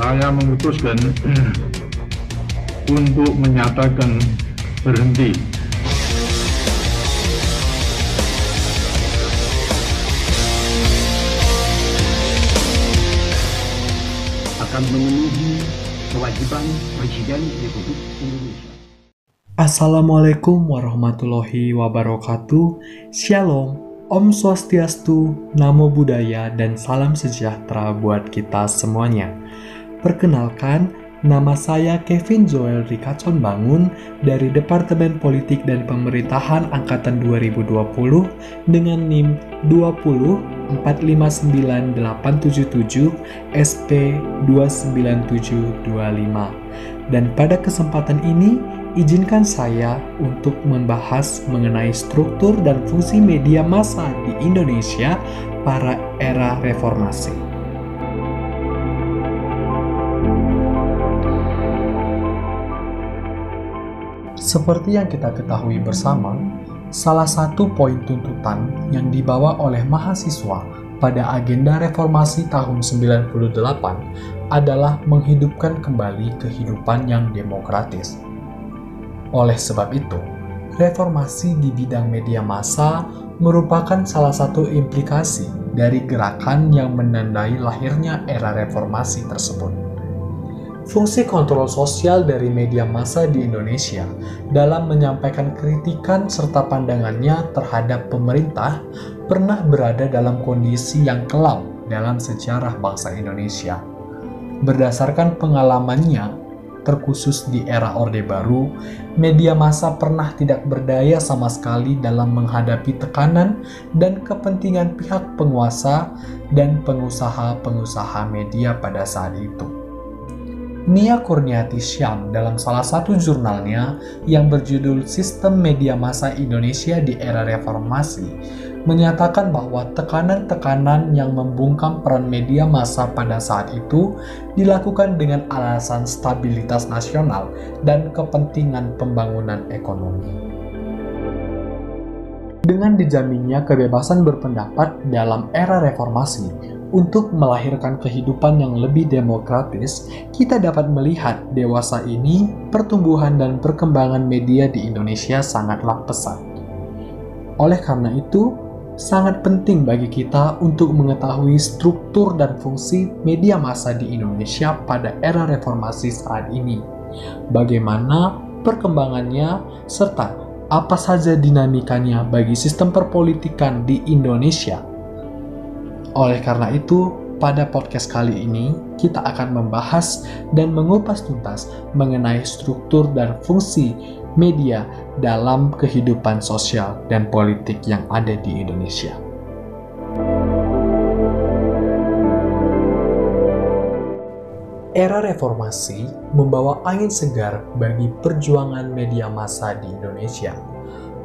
saya memutuskan untuk menyatakan berhenti akan memenuhi kewajiban Presiden Republik Indonesia. Assalamualaikum warahmatullahi wabarakatuh. Shalom, Om Swastiastu, Namo Buddhaya, dan salam sejahtera buat kita semuanya. Perkenalkan, nama saya Kevin Joel Rikacon Bangun dari Departemen Politik dan Pemerintahan Angkatan 2020 dengan NIM 2045987 SP 29725. Dan pada kesempatan ini, izinkan saya untuk membahas mengenai struktur dan fungsi media massa di Indonesia pada era reformasi. Seperti yang kita ketahui bersama, salah satu poin tuntutan yang dibawa oleh mahasiswa pada agenda reformasi tahun 98 adalah menghidupkan kembali kehidupan yang demokratis. Oleh sebab itu, reformasi di bidang media massa merupakan salah satu implikasi dari gerakan yang menandai lahirnya era reformasi tersebut fungsi kontrol sosial dari media massa di Indonesia dalam menyampaikan kritikan serta pandangannya terhadap pemerintah pernah berada dalam kondisi yang kelam dalam sejarah bangsa Indonesia. Berdasarkan pengalamannya, terkhusus di era Orde Baru, media massa pernah tidak berdaya sama sekali dalam menghadapi tekanan dan kepentingan pihak penguasa dan pengusaha-pengusaha media pada saat itu. Nia Kurniati Syam dalam salah satu jurnalnya yang berjudul Sistem Media Massa Indonesia di Era Reformasi menyatakan bahwa tekanan-tekanan yang membungkam peran media massa pada saat itu dilakukan dengan alasan stabilitas nasional dan kepentingan pembangunan ekonomi. Dengan dijaminnya kebebasan berpendapat dalam era reformasi, untuk melahirkan kehidupan yang lebih demokratis, kita dapat melihat dewasa ini pertumbuhan dan perkembangan media di Indonesia sangatlah pesat. Oleh karena itu, sangat penting bagi kita untuk mengetahui struktur dan fungsi media massa di Indonesia pada era reformasi saat ini. Bagaimana perkembangannya serta apa saja dinamikanya bagi sistem perpolitikan di Indonesia oleh karena itu, pada podcast kali ini kita akan membahas dan mengupas tuntas mengenai struktur dan fungsi media dalam kehidupan sosial dan politik yang ada di Indonesia. Era reformasi membawa angin segar bagi perjuangan media massa di Indonesia.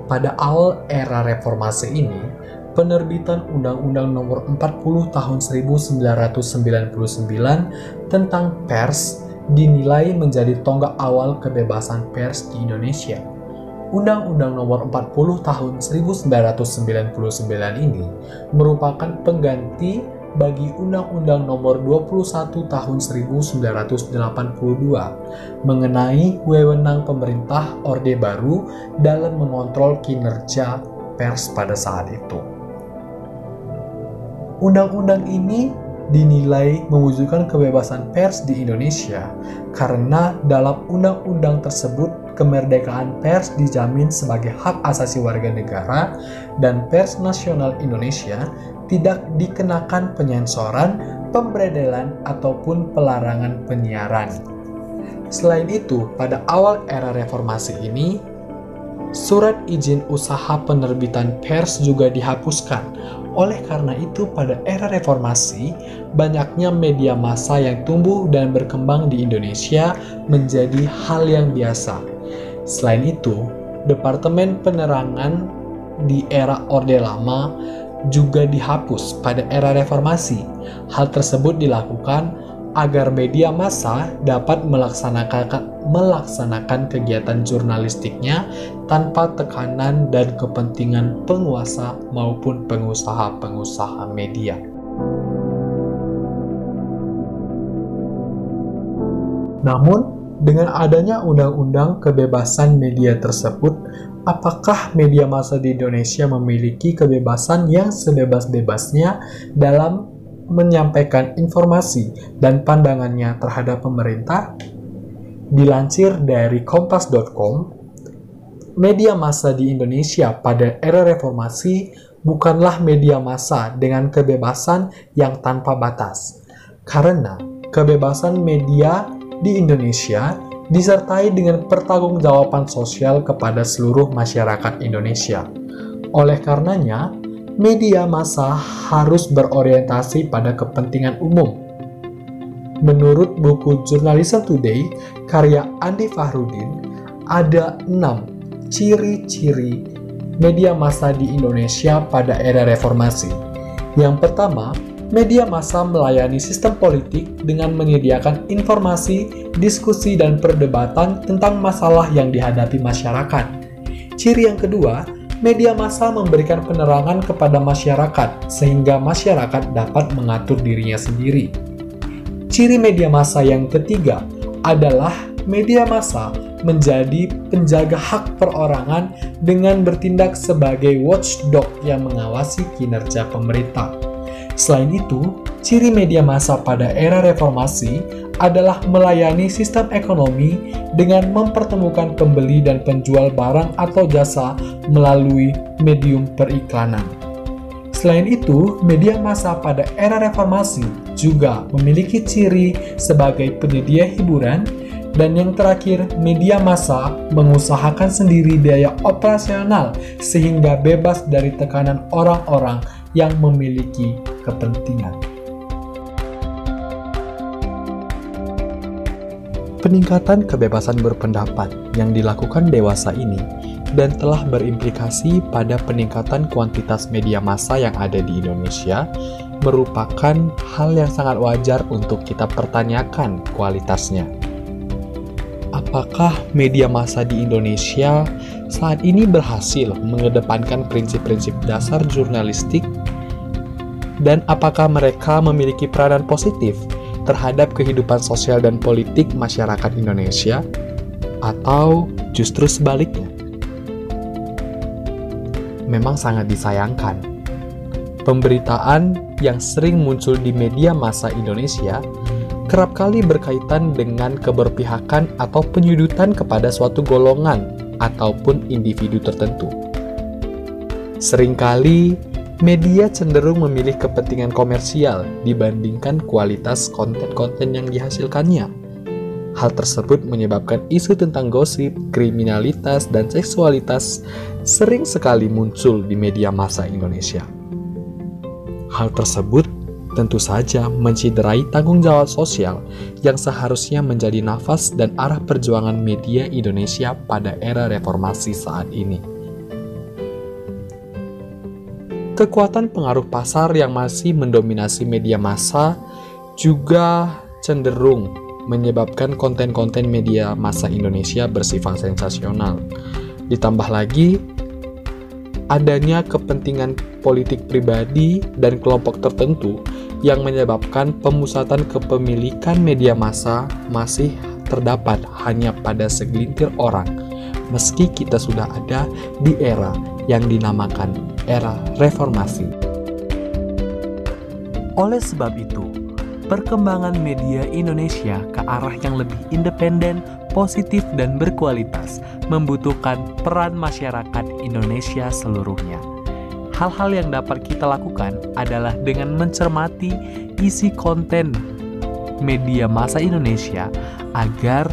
Pada awal era reformasi ini, penerbitan Undang-Undang Nomor 40 Tahun 1999 tentang pers dinilai menjadi tonggak awal kebebasan pers di Indonesia. Undang-Undang Nomor 40 Tahun 1999 ini merupakan pengganti bagi Undang-Undang Nomor 21 Tahun 1982 mengenai wewenang pemerintah Orde Baru dalam mengontrol kinerja pers pada saat itu. Undang-undang ini dinilai mewujudkan kebebasan pers di Indonesia karena dalam undang-undang tersebut kemerdekaan pers dijamin sebagai hak asasi warga negara dan pers nasional Indonesia tidak dikenakan penyensoran, pemberedelan ataupun pelarangan penyiaran. Selain itu, pada awal era reformasi ini, surat izin usaha penerbitan pers juga dihapuskan oleh karena itu, pada era reformasi, banyaknya media massa yang tumbuh dan berkembang di Indonesia menjadi hal yang biasa. Selain itu, Departemen Penerangan di era Orde Lama juga dihapus pada era reformasi. Hal tersebut dilakukan agar media massa dapat melaksanakan melaksanakan kegiatan jurnalistiknya tanpa tekanan dan kepentingan penguasa maupun pengusaha-pengusaha media. Namun, dengan adanya undang-undang kebebasan media tersebut, apakah media massa di Indonesia memiliki kebebasan yang sebebas-bebasnya dalam menyampaikan informasi dan pandangannya terhadap pemerintah? Dilansir dari kompas.com, media massa di Indonesia pada era reformasi bukanlah media massa dengan kebebasan yang tanpa batas. Karena kebebasan media di Indonesia disertai dengan pertanggungjawaban sosial kepada seluruh masyarakat Indonesia. Oleh karenanya, media massa harus berorientasi pada kepentingan umum. Menurut buku Journalism Today karya Andi Fahrudin, ada enam ciri-ciri media massa di Indonesia pada era reformasi. Yang pertama, media massa melayani sistem politik dengan menyediakan informasi, diskusi, dan perdebatan tentang masalah yang dihadapi masyarakat. Ciri yang kedua, media massa memberikan penerangan kepada masyarakat sehingga masyarakat dapat mengatur dirinya sendiri. Ciri media massa yang ketiga adalah media massa menjadi penjaga hak perorangan dengan bertindak sebagai watchdog yang mengawasi kinerja pemerintah. Selain itu, ciri media massa pada era reformasi adalah melayani sistem ekonomi dengan mempertemukan pembeli dan penjual barang atau jasa melalui medium periklanan. Selain itu, media massa pada era reformasi juga memiliki ciri sebagai penyedia hiburan dan yang terakhir, media massa mengusahakan sendiri biaya operasional sehingga bebas dari tekanan orang-orang yang memiliki kepentingan. Peningkatan kebebasan berpendapat yang dilakukan dewasa ini dan telah berimplikasi pada peningkatan kuantitas media massa yang ada di Indonesia merupakan hal yang sangat wajar untuk kita pertanyakan kualitasnya. Apakah media massa di Indonesia saat ini berhasil mengedepankan prinsip-prinsip dasar jurnalistik dan apakah mereka memiliki peranan positif terhadap kehidupan sosial dan politik masyarakat Indonesia, atau justru sebaliknya. Memang sangat disayangkan, pemberitaan yang sering muncul di media massa Indonesia kerap kali berkaitan dengan keberpihakan atau penyudutan kepada suatu golongan ataupun individu tertentu. Seringkali media cenderung memilih kepentingan komersial dibandingkan kualitas konten-konten yang dihasilkannya. Hal tersebut menyebabkan isu tentang gosip, kriminalitas, dan seksualitas sering sekali muncul di media massa Indonesia. Hal tersebut tentu saja menciderai tanggung jawab sosial yang seharusnya menjadi nafas dan arah perjuangan media Indonesia pada era reformasi saat ini. Kekuatan pengaruh pasar yang masih mendominasi media massa juga cenderung menyebabkan konten-konten media massa Indonesia bersifat sensasional. Ditambah lagi, adanya kepentingan politik pribadi dan kelompok tertentu yang menyebabkan pemusatan kepemilikan media massa masih terdapat hanya pada segelintir orang, meski kita sudah ada di era yang dinamakan era reformasi. Oleh sebab itu, perkembangan media Indonesia ke arah yang lebih independen, positif, dan berkualitas membutuhkan peran masyarakat Indonesia seluruhnya. Hal-hal yang dapat kita lakukan adalah dengan mencermati isi konten media masa Indonesia agar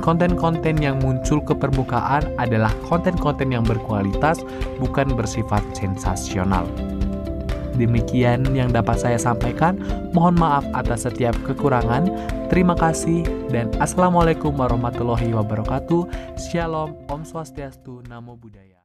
konten-konten yang muncul ke permukaan adalah konten-konten yang berkualitas, bukan bersifat sensasional. Demikian yang dapat saya sampaikan. Mohon maaf atas setiap kekurangan. Terima kasih dan Assalamualaikum warahmatullahi wabarakatuh. Shalom, Om Swastiastu, Namo Buddhaya.